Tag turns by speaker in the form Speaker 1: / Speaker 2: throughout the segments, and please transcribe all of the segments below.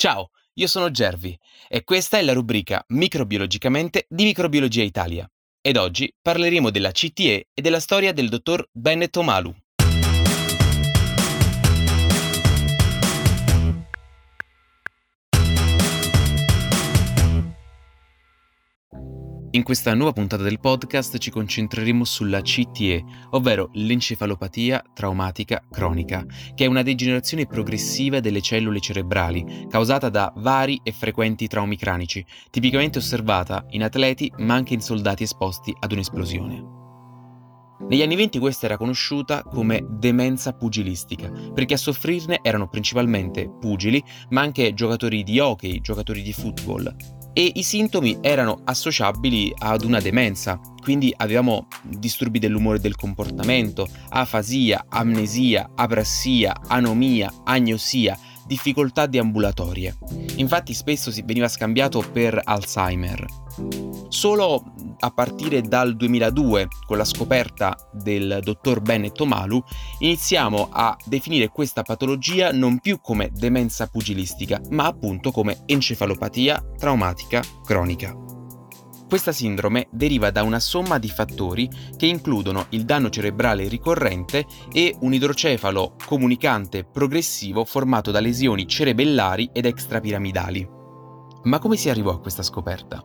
Speaker 1: Ciao, io sono Gervi e questa è la rubrica Microbiologicamente di Microbiologia Italia. Ed oggi parleremo della CTE e della storia del dottor Bennett Omalu. In questa nuova puntata del podcast ci concentreremo sulla CTE, ovvero l'encefalopatia traumatica cronica, che è una degenerazione progressiva delle cellule cerebrali causata da vari e frequenti traumi cranici, tipicamente osservata in atleti ma anche in soldati esposti ad un'esplosione. Negli anni 20 questa era conosciuta come demenza pugilistica, perché a soffrirne erano principalmente pugili, ma anche giocatori di hockey, giocatori di football, e i sintomi erano associabili ad una demenza, quindi avevamo disturbi dell'umore e del comportamento, afasia, amnesia, abrassia, anomia, agnosia, difficoltà deambulatorie. Infatti spesso si veniva scambiato per Alzheimer. Solo a partire dal 2002, con la scoperta del dottor Bennett Omalu, iniziamo a definire questa patologia non più come demenza pugilistica, ma appunto come encefalopatia traumatica cronica. Questa sindrome deriva da una somma di fattori che includono il danno cerebrale ricorrente e un idrocefalo comunicante progressivo formato da lesioni cerebellari ed extrapiramidali. Ma come si arrivò a questa scoperta?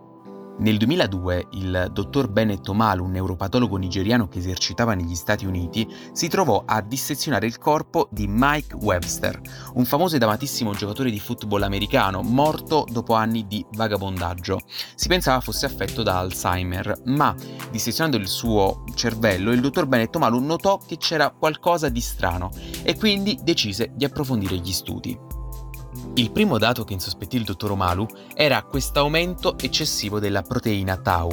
Speaker 1: Nel 2002 il dottor Bennett Omalu, un neuropatologo nigeriano che esercitava negli Stati Uniti, si trovò a dissezionare il corpo di Mike Webster, un famoso ed amatissimo giocatore di football americano, morto dopo anni di vagabondaggio. Si pensava fosse affetto da Alzheimer, ma dissezionando il suo cervello, il dottor Bennett Omalu notò che c'era qualcosa di strano e quindi decise di approfondire gli studi. Il primo dato che insospettì il dottor Omalu era questo aumento eccessivo della proteina tau.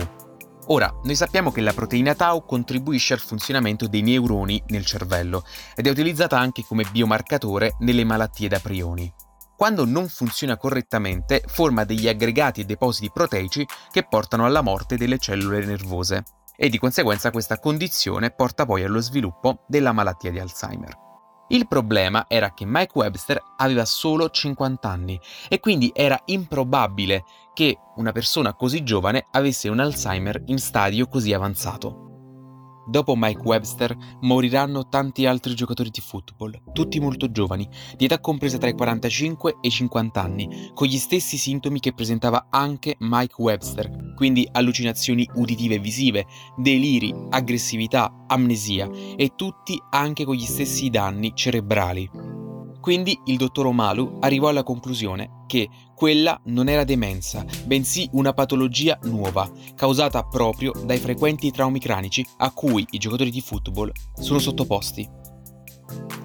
Speaker 1: Ora, noi sappiamo che la proteina tau contribuisce al funzionamento dei neuroni nel cervello ed è utilizzata anche come biomarcatore nelle malattie da prioni. Quando non funziona correttamente, forma degli aggregati e depositi proteici che portano alla morte delle cellule nervose e di conseguenza questa condizione porta poi allo sviluppo della malattia di Alzheimer. Il problema era che Mike Webster aveva solo 50 anni e quindi era improbabile che una persona così giovane avesse un Alzheimer in stadio così avanzato. Dopo Mike Webster moriranno tanti altri giocatori di football, tutti molto giovani, di età compresa tra i 45 e i 50 anni, con gli stessi sintomi che presentava anche Mike Webster, quindi allucinazioni uditive e visive, deliri, aggressività, amnesia e tutti anche con gli stessi danni cerebrali. Quindi il dottor Omalu arrivò alla conclusione che quella non era demenza, bensì una patologia nuova, causata proprio dai frequenti traumi cranici a cui i giocatori di football sono sottoposti.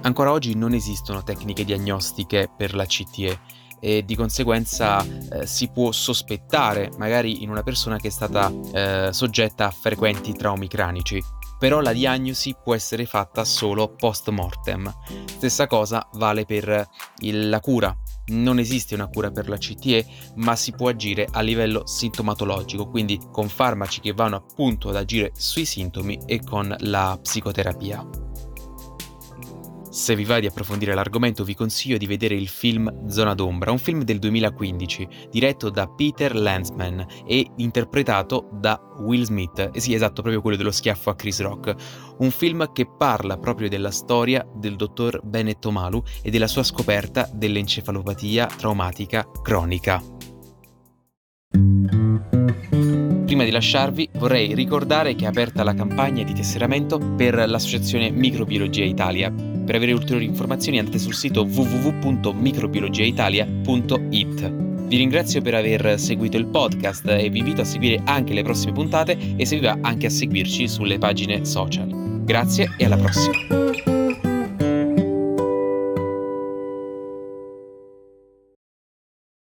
Speaker 1: Ancora oggi non esistono tecniche diagnostiche per la CTE e di conseguenza eh, si può sospettare magari in una persona che è stata eh, soggetta a frequenti traumi cranici però la diagnosi può essere fatta solo post mortem. Stessa cosa vale per il, la cura. Non esiste una cura per la CTE, ma si può agire a livello sintomatologico, quindi con farmaci che vanno appunto ad agire sui sintomi e con la psicoterapia. Se vi va di approfondire l'argomento vi consiglio di vedere il film Zona d'ombra, un film del 2015 diretto da Peter Landsman e interpretato da Will Smith, eh sì esatto, proprio quello dello schiaffo a Chris Rock, un film che parla proprio della storia del dottor Bennett Omalu e della sua scoperta dell'encefalopatia traumatica cronica. Prima di lasciarvi vorrei ricordare che è aperta la campagna di tesseramento per l'associazione Microbiologia Italia. Per avere ulteriori informazioni andate sul sito www.microbiologiaitalia.it. Vi ringrazio per aver seguito il podcast e vi invito a seguire anche le prossime puntate e se vi va anche a seguirci sulle pagine social. Grazie e alla prossima!